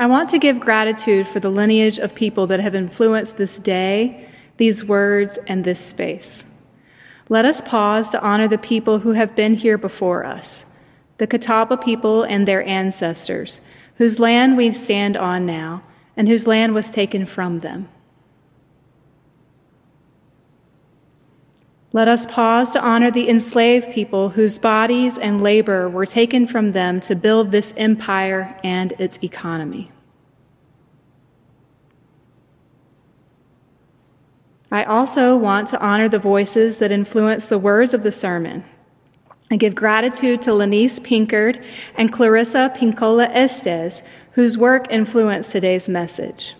I want to give gratitude for the lineage of people that have influenced this day, these words, and this space. Let us pause to honor the people who have been here before us, the Catawba people and their ancestors, whose land we stand on now, and whose land was taken from them. Let us pause to honor the enslaved people whose bodies and labor were taken from them to build this empire and its economy. I also want to honor the voices that influence the words of the sermon. I give gratitude to Lanice Pinkard and Clarissa Pinkola Estés, whose work influenced today's message.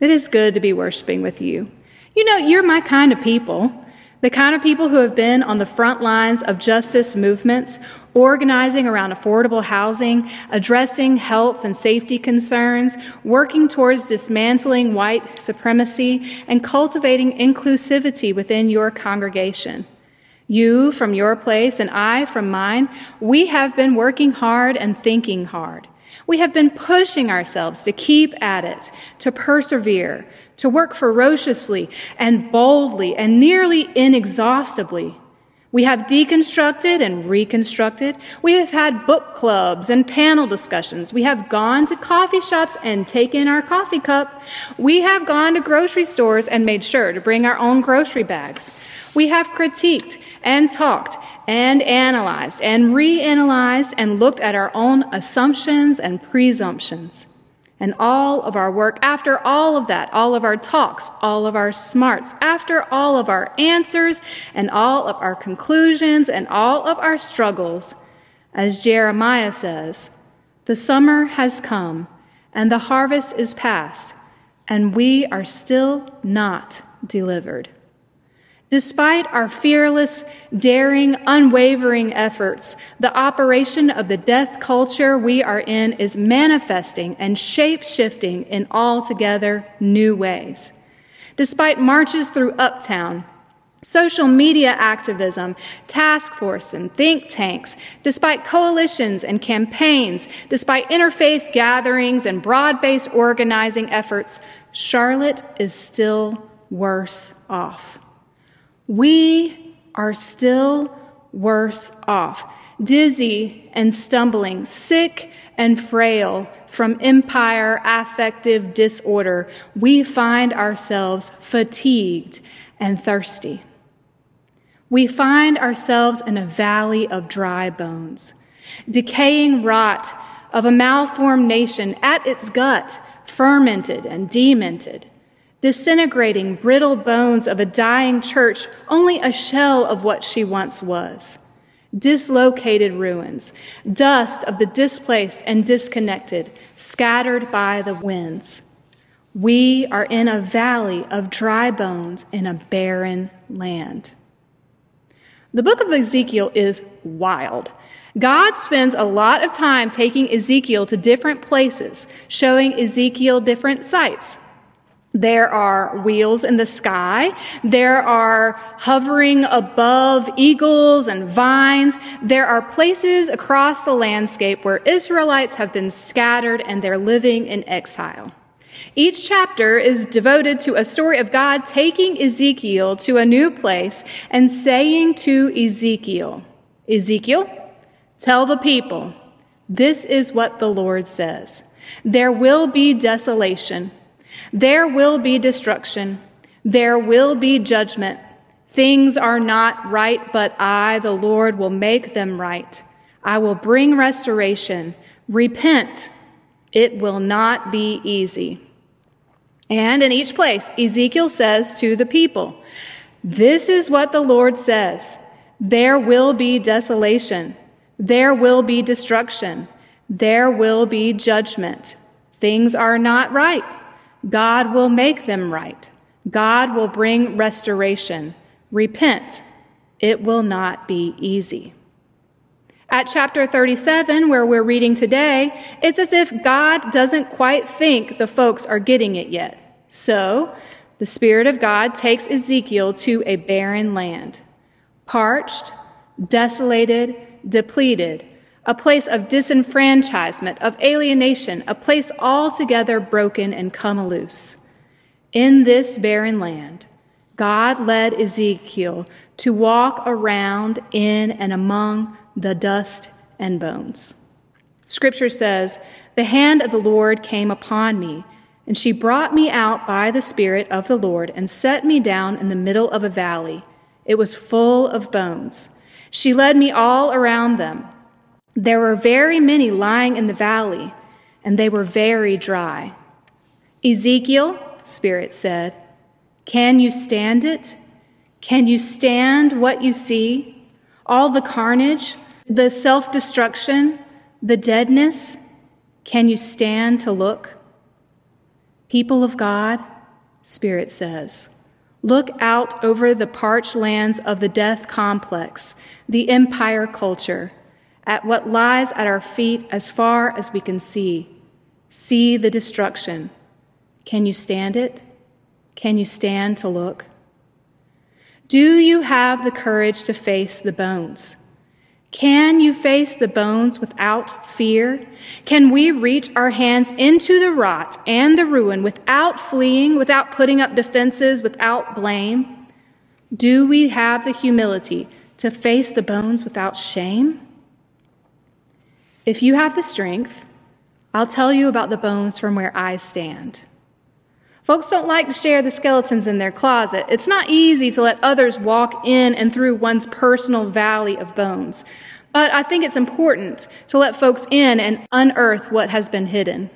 It is good to be worshiping with you. You know, you're my kind of people. The kind of people who have been on the front lines of justice movements, organizing around affordable housing, addressing health and safety concerns, working towards dismantling white supremacy, and cultivating inclusivity within your congregation. You from your place and I from mine, we have been working hard and thinking hard. We have been pushing ourselves to keep at it, to persevere, to work ferociously and boldly and nearly inexhaustibly. We have deconstructed and reconstructed. We have had book clubs and panel discussions. We have gone to coffee shops and taken our coffee cup. We have gone to grocery stores and made sure to bring our own grocery bags. We have critiqued and talked and analyzed and reanalyzed and looked at our own assumptions and presumptions. And all of our work, after all of that, all of our talks, all of our smarts, after all of our answers and all of our conclusions and all of our struggles, as Jeremiah says, the summer has come and the harvest is past, and we are still not delivered. Despite our fearless, daring, unwavering efforts, the operation of the death culture we are in is manifesting and shape shifting in altogether new ways. Despite marches through Uptown, social media activism, task force, and think tanks, despite coalitions and campaigns, despite interfaith gatherings and broad based organizing efforts, Charlotte is still worse off. We are still worse off, dizzy and stumbling, sick and frail from empire affective disorder. We find ourselves fatigued and thirsty. We find ourselves in a valley of dry bones, decaying rot of a malformed nation at its gut, fermented and demented disintegrating, brittle bones of a dying church, only a shell of what she once was. Dislocated ruins, dust of the displaced and disconnected, scattered by the winds. We are in a valley of dry bones in a barren land. The book of Ezekiel is wild. God spends a lot of time taking Ezekiel to different places, showing Ezekiel different sights, there are wheels in the sky. There are hovering above eagles and vines. There are places across the landscape where Israelites have been scattered and they're living in exile. Each chapter is devoted to a story of God taking Ezekiel to a new place and saying to Ezekiel, Ezekiel, tell the people, this is what the Lord says. There will be desolation there will be destruction. There will be judgment. Things are not right, but I, the Lord, will make them right. I will bring restoration. Repent. It will not be easy. And in each place, Ezekiel says to the people, This is what the Lord says There will be desolation. There will be destruction. There will be judgment. Things are not right. God will make them right. God will bring restoration. Repent. It will not be easy. At chapter 37, where we're reading today, it's as if God doesn't quite think the folks are getting it yet. So, the Spirit of God takes Ezekiel to a barren land, parched, desolated, depleted, a place of disenfranchisement, of alienation, a place altogether broken and come loose. In this barren land, God led Ezekiel to walk around in and among the dust and bones. Scripture says, The hand of the Lord came upon me, and she brought me out by the Spirit of the Lord and set me down in the middle of a valley. It was full of bones. She led me all around them. There were very many lying in the valley, and they were very dry. Ezekiel, Spirit said, Can you stand it? Can you stand what you see? All the carnage, the self destruction, the deadness? Can you stand to look? People of God, Spirit says, look out over the parched lands of the death complex, the empire culture, at what lies at our feet as far as we can see. See the destruction. Can you stand it? Can you stand to look? Do you have the courage to face the bones? Can you face the bones without fear? Can we reach our hands into the rot and the ruin without fleeing, without putting up defenses, without blame? Do we have the humility to face the bones without shame? If you have the strength, I'll tell you about the bones from where I stand. Folks don't like to share the skeletons in their closet. It's not easy to let others walk in and through one's personal valley of bones. But I think it's important to let folks in and unearth what has been hidden.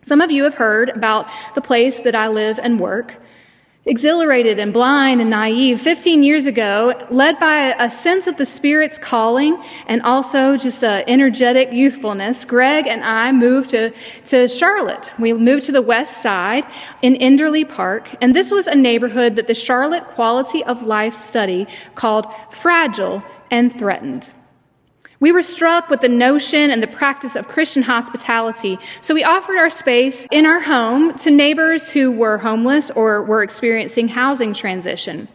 Some of you have heard about the place that I live and work exhilarated and blind and naive 15 years ago, led by a sense of the Spirit's calling and also just an energetic youthfulness, Greg and I moved to, to Charlotte. We moved to the west side in Enderly Park, and this was a neighborhood that the Charlotte Quality of Life Study called fragile and threatened. We were struck with the notion and the practice of Christian hospitality, so we offered our space in our home to neighbors who were homeless or were experiencing housing transition.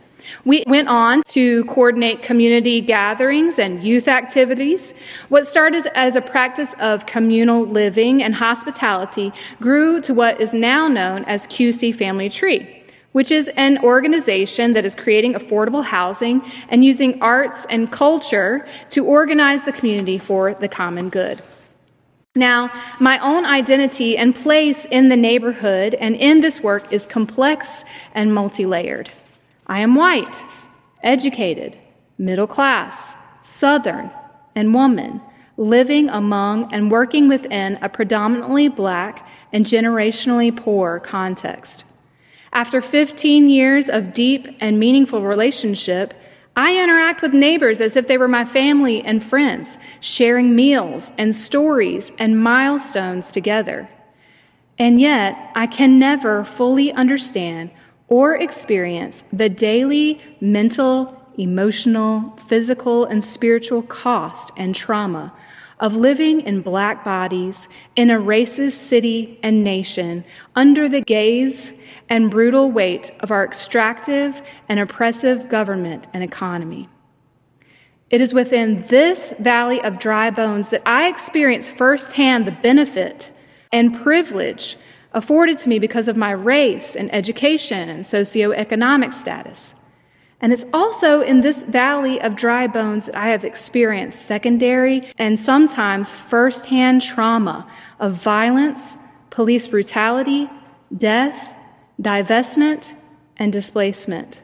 We went on to coordinate community gatherings and youth activities. What started as a practice of communal living and hospitality grew to what is now known as QC Family Tree which is an organization that is creating affordable housing and using arts and culture to organize the community for the common good. Now, my own identity and place in the neighborhood and in this work is complex and multi layered. I am white, educated, middle class, southern, and woman, living among and working within a predominantly black and generationally poor context. After 15 years of deep and meaningful relationship, I interact with neighbors as if they were my family and friends, sharing meals and stories and milestones together. And yet, I can never fully understand or experience the daily mental, emotional, physical, and spiritual cost and trauma of living in black bodies in a racist city and nation under the gaze and brutal weight of our extractive and oppressive government and economy. It is within this valley of dry bones that I experience firsthand the benefit and privilege afforded to me because of my race and education and socioeconomic status. And it's also in this valley of dry bones that I have experienced secondary and sometimes firsthand trauma of violence, police brutality, death, divestment, and displacement.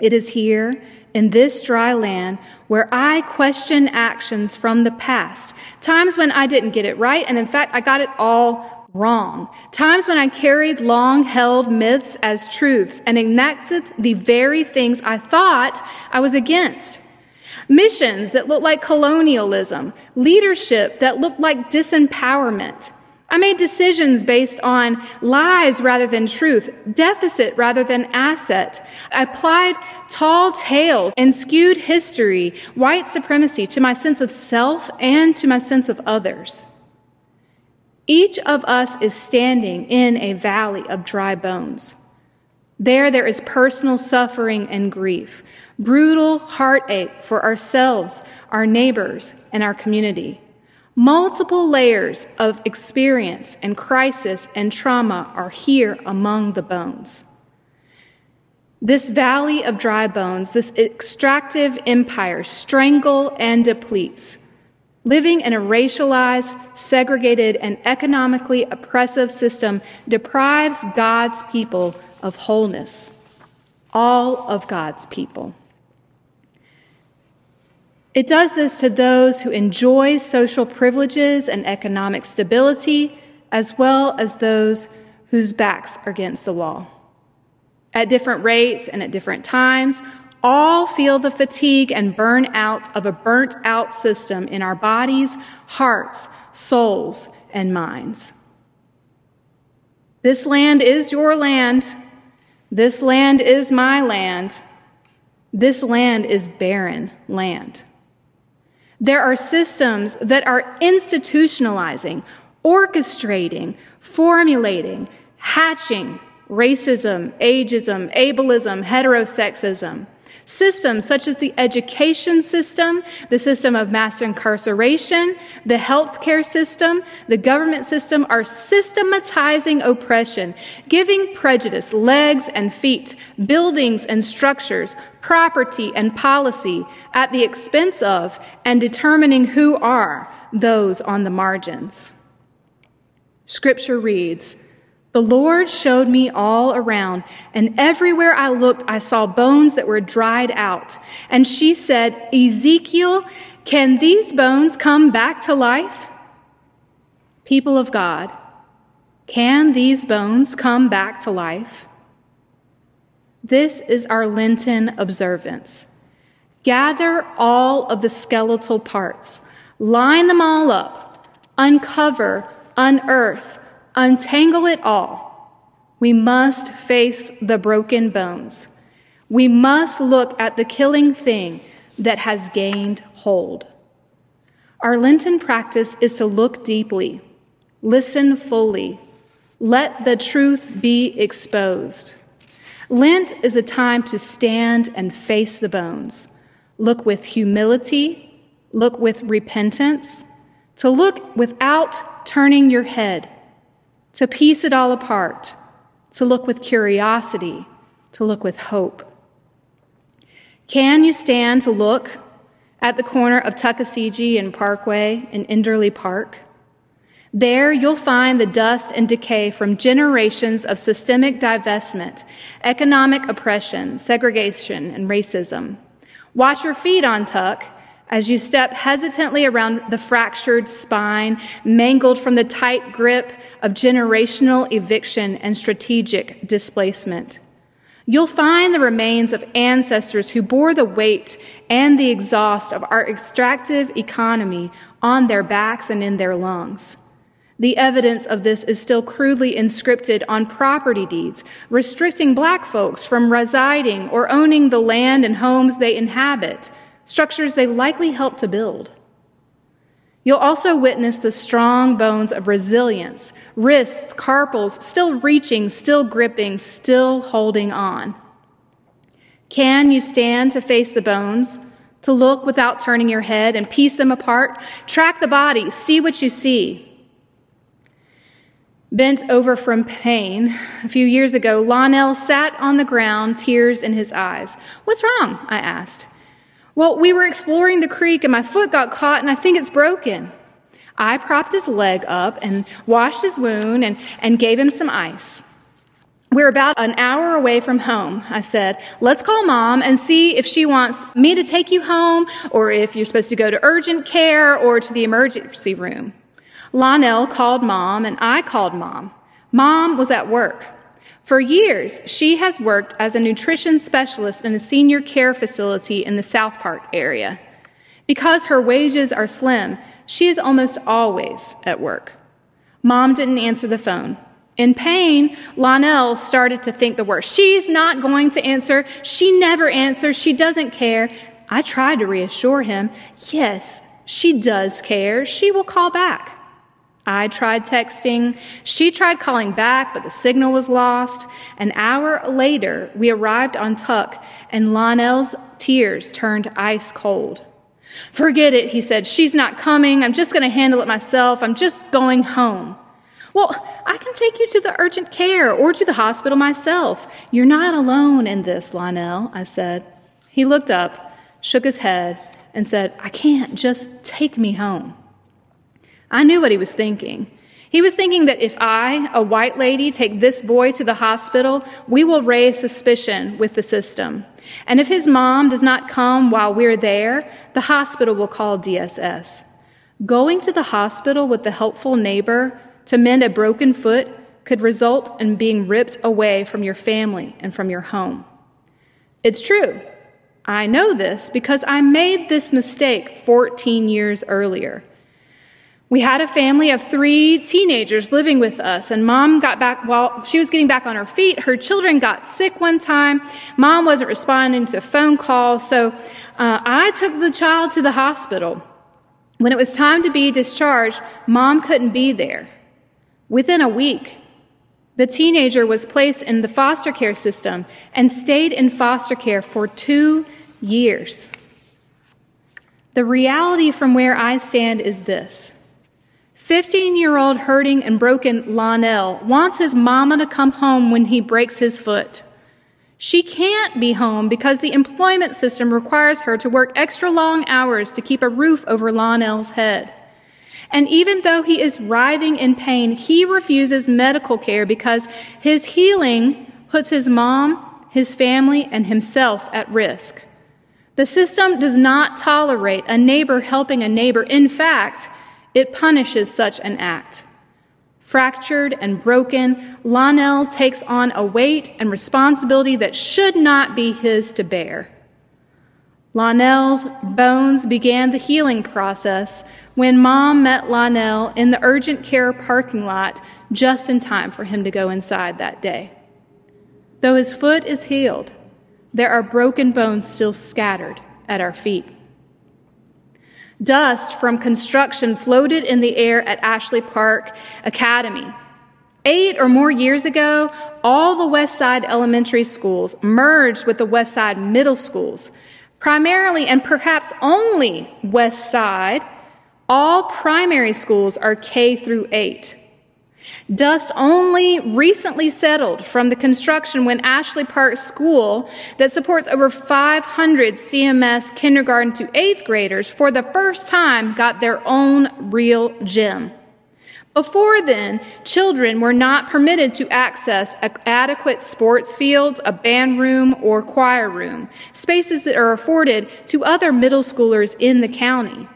It is here in this dry land where I question actions from the past, times when I didn't get it right, and in fact, I got it all wrong. Times when I carried long held myths as truths and enacted the very things I thought I was against. Missions that looked like colonialism, leadership that looked like disempowerment, I made decisions based on lies rather than truth, deficit rather than asset. I applied tall tales and skewed history, white supremacy to my sense of self and to my sense of others. Each of us is standing in a valley of dry bones. There, there is personal suffering and grief, brutal heartache for ourselves, our neighbors, and our community. Multiple layers of experience and crisis and trauma are here among the bones. This valley of dry bones, this extractive empire, strangle and depletes. Living in a racialized, segregated, and economically oppressive system deprives God's people of wholeness, all of God's people. It does this to those who enjoy social privileges and economic stability, as well as those whose backs are against the wall at different rates and at different times, all feel the fatigue and burnout of a burnt out system in our bodies, hearts, souls, and minds. This land is your land. This land is my land. This land is barren land. There are systems that are institutionalizing, orchestrating, formulating, hatching, racism, ageism, ableism, heterosexism. Systems such as the education system, the system of mass incarceration, the healthcare system, the government system are systematizing oppression, giving prejudice legs and feet, buildings and structures, property and policy at the expense of and determining who are those on the margins. Scripture reads, the Lord showed me all around, and everywhere I looked, I saw bones that were dried out. And she said, Ezekiel, can these bones come back to life? People of God, can these bones come back to life? This is our Lenten observance. Gather all of the skeletal parts, line them all up, uncover, unearth, untangle it all, we must face the broken bones. We must look at the killing thing that has gained hold. Our Lenten practice is to look deeply, listen fully, let the truth be exposed. Lent is a time to stand and face the bones, look with humility, look with repentance, to look without turning your head to piece it all apart, to look with curiosity, to look with hope. Can you stand to look at the corner of Tuckasegee and Parkway in Enderly Park? There you'll find the dust and decay from generations of systemic divestment, economic oppression, segregation, and racism. Watch your feet on Tuck as you step hesitantly around the fractured spine, mangled from the tight grip of generational eviction and strategic displacement. You'll find the remains of ancestors who bore the weight and the exhaust of our extractive economy on their backs and in their lungs. The evidence of this is still crudely inscripted on property deeds, restricting black folks from residing or owning the land and homes they inhabit structures they likely helped to build. You'll also witness the strong bones of resilience, wrists, carpals, still reaching, still gripping, still holding on. Can you stand to face the bones, to look without turning your head and piece them apart? Track the body, see what you see. Bent over from pain, a few years ago, Lonell sat on the ground, tears in his eyes. What's wrong? I asked. Well, we were exploring the creek and my foot got caught and I think it's broken. I propped his leg up and washed his wound and, and gave him some ice. We're about an hour away from home. I said, let's call mom and see if she wants me to take you home or if you're supposed to go to urgent care or to the emergency room. Lonell called mom and I called mom. Mom was at work. For years, she has worked as a nutrition specialist in a senior care facility in the South Park area. Because her wages are slim, she is almost always at work. Mom didn't answer the phone. In pain, Lonell started to think the worst. She's not going to answer. She never answers. She doesn't care. I tried to reassure him. Yes, she does care. She will call back. I tried texting. She tried calling back, but the signal was lost. An hour later, we arrived on Tuck, and Lonnell's tears turned ice cold. Forget it, he said. She's not coming. I'm just going to handle it myself. I'm just going home. Well, I can take you to the urgent care or to the hospital myself. You're not alone in this, Lonnell, I said. He looked up, shook his head, and said, I can't. Just take me home. I knew what he was thinking. He was thinking that if I, a white lady, take this boy to the hospital, we will raise suspicion with the system. And if his mom does not come while we're there, the hospital will call DSS. Going to the hospital with the helpful neighbor to mend a broken foot could result in being ripped away from your family and from your home. It's true. I know this because I made this mistake 14 years earlier. We had a family of three teenagers living with us, and mom got back while she was getting back on her feet. Her children got sick one time. Mom wasn't responding to phone calls, so uh, I took the child to the hospital. When it was time to be discharged, mom couldn't be there. Within a week, the teenager was placed in the foster care system and stayed in foster care for two years. The reality from where I stand is this 15 year old hurting and broken Lonnell wants his mama to come home when he breaks his foot. She can't be home because the employment system requires her to work extra long hours to keep a roof over Lonnell's head. And even though he is writhing in pain, he refuses medical care because his healing puts his mom, his family, and himself at risk. The system does not tolerate a neighbor helping a neighbor. In fact, it punishes such an act. Fractured and broken, Lonnell takes on a weight and responsibility that should not be his to bear. Lonnell's bones began the healing process when mom met Lonnell in the urgent care parking lot just in time for him to go inside that day. Though his foot is healed, there are broken bones still scattered at our feet. Dust from construction floated in the air at Ashley Park Academy. Eight or more years ago, all the West Side elementary schools merged with the West Side middle schools. Primarily and perhaps only West Side, all primary schools are K through 8. Dust only recently settled from the construction when Ashley Park School, that supports over 500 CMS kindergarten to eighth graders, for the first time got their own real gym. Before then, children were not permitted to access adequate sports fields, a band room, or choir room, spaces that are afforded to other middle schoolers in the county.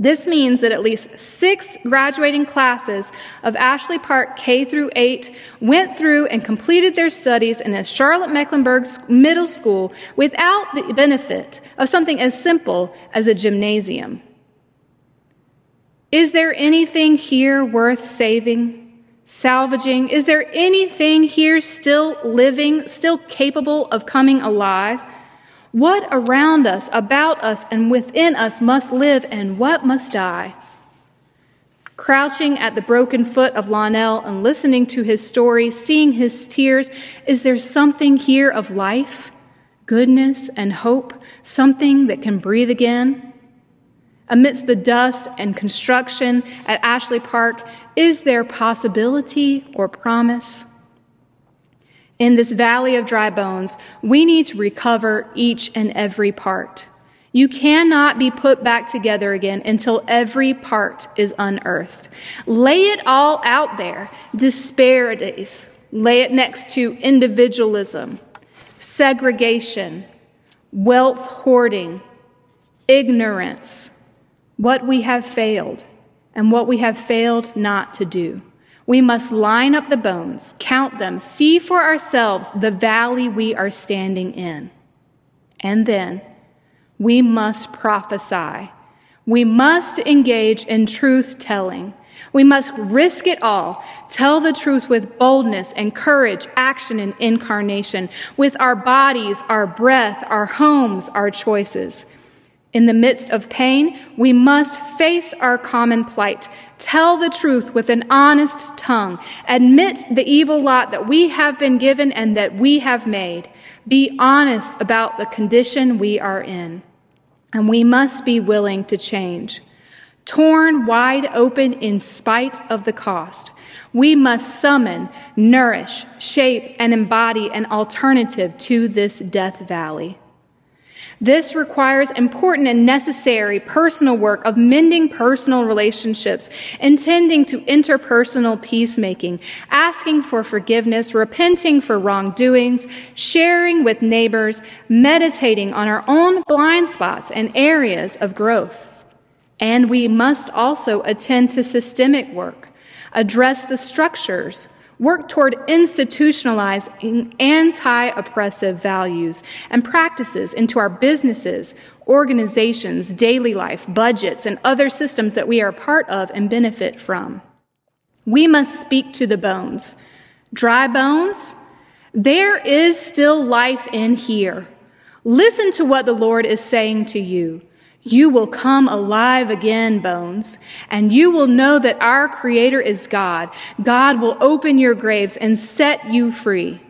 This means that at least six graduating classes of Ashley Park K through 8 went through and completed their studies in a Charlotte Mecklenburg middle school without the benefit of something as simple as a gymnasium. Is there anything here worth saving, salvaging? Is there anything here still living, still capable of coming alive? What around us, about us, and within us must live and what must die? Crouching at the broken foot of Lonnell and listening to his story, seeing his tears, is there something here of life, goodness, and hope, something that can breathe again? Amidst the dust and construction at Ashley Park, is there possibility or promise? In this valley of dry bones, we need to recover each and every part. You cannot be put back together again until every part is unearthed. Lay it all out there. Disparities. Lay it next to individualism, segregation, wealth hoarding, ignorance, what we have failed, and what we have failed not to do. We must line up the bones, count them, see for ourselves the valley we are standing in. And then we must prophesy. We must engage in truth telling. We must risk it all, tell the truth with boldness and courage, action and incarnation, with our bodies, our breath, our homes, our choices. In the midst of pain, we must face our common plight, tell the truth with an honest tongue, admit the evil lot that we have been given and that we have made, be honest about the condition we are in. And we must be willing to change. Torn wide open in spite of the cost, we must summon, nourish, shape, and embody an alternative to this death valley. This requires important and necessary personal work of mending personal relationships, intending to interpersonal peacemaking, asking for forgiveness, repenting for wrongdoings, sharing with neighbors, meditating on our own blind spots and areas of growth. And we must also attend to systemic work, address the structures, work toward institutionalizing anti oppressive values and practices into our businesses, organizations, daily life, budgets, and other systems that we are part of and benefit from. We must speak to the bones. Dry bones, there is still life in here. Listen to what the Lord is saying to you. You will come alive again, bones, and you will know that our Creator is God. God will open your graves and set you free.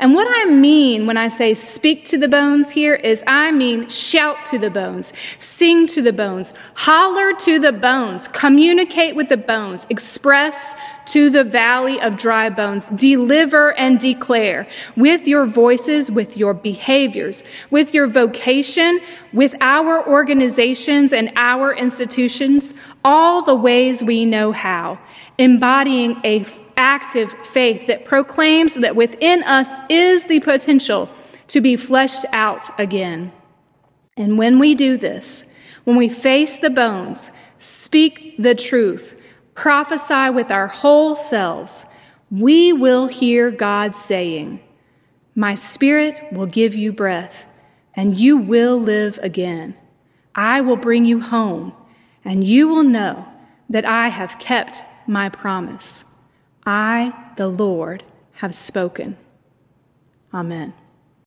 And what I mean when I say speak to the bones here is I mean shout to the bones, sing to the bones, holler to the bones, communicate with the bones, express to the valley of dry bones, deliver and declare with your voices, with your behaviors, with your vocation, with our organizations and our institutions, all the ways we know how, embodying a active faith that proclaims that within us is the potential to be fleshed out again. And when we do this, when we face the bones, speak the truth, prophesy with our whole selves, we will hear God saying, My spirit will give you breath, and you will live again. I will bring you home, and you will know that I have kept my promise. I, the Lord, have spoken. Amen.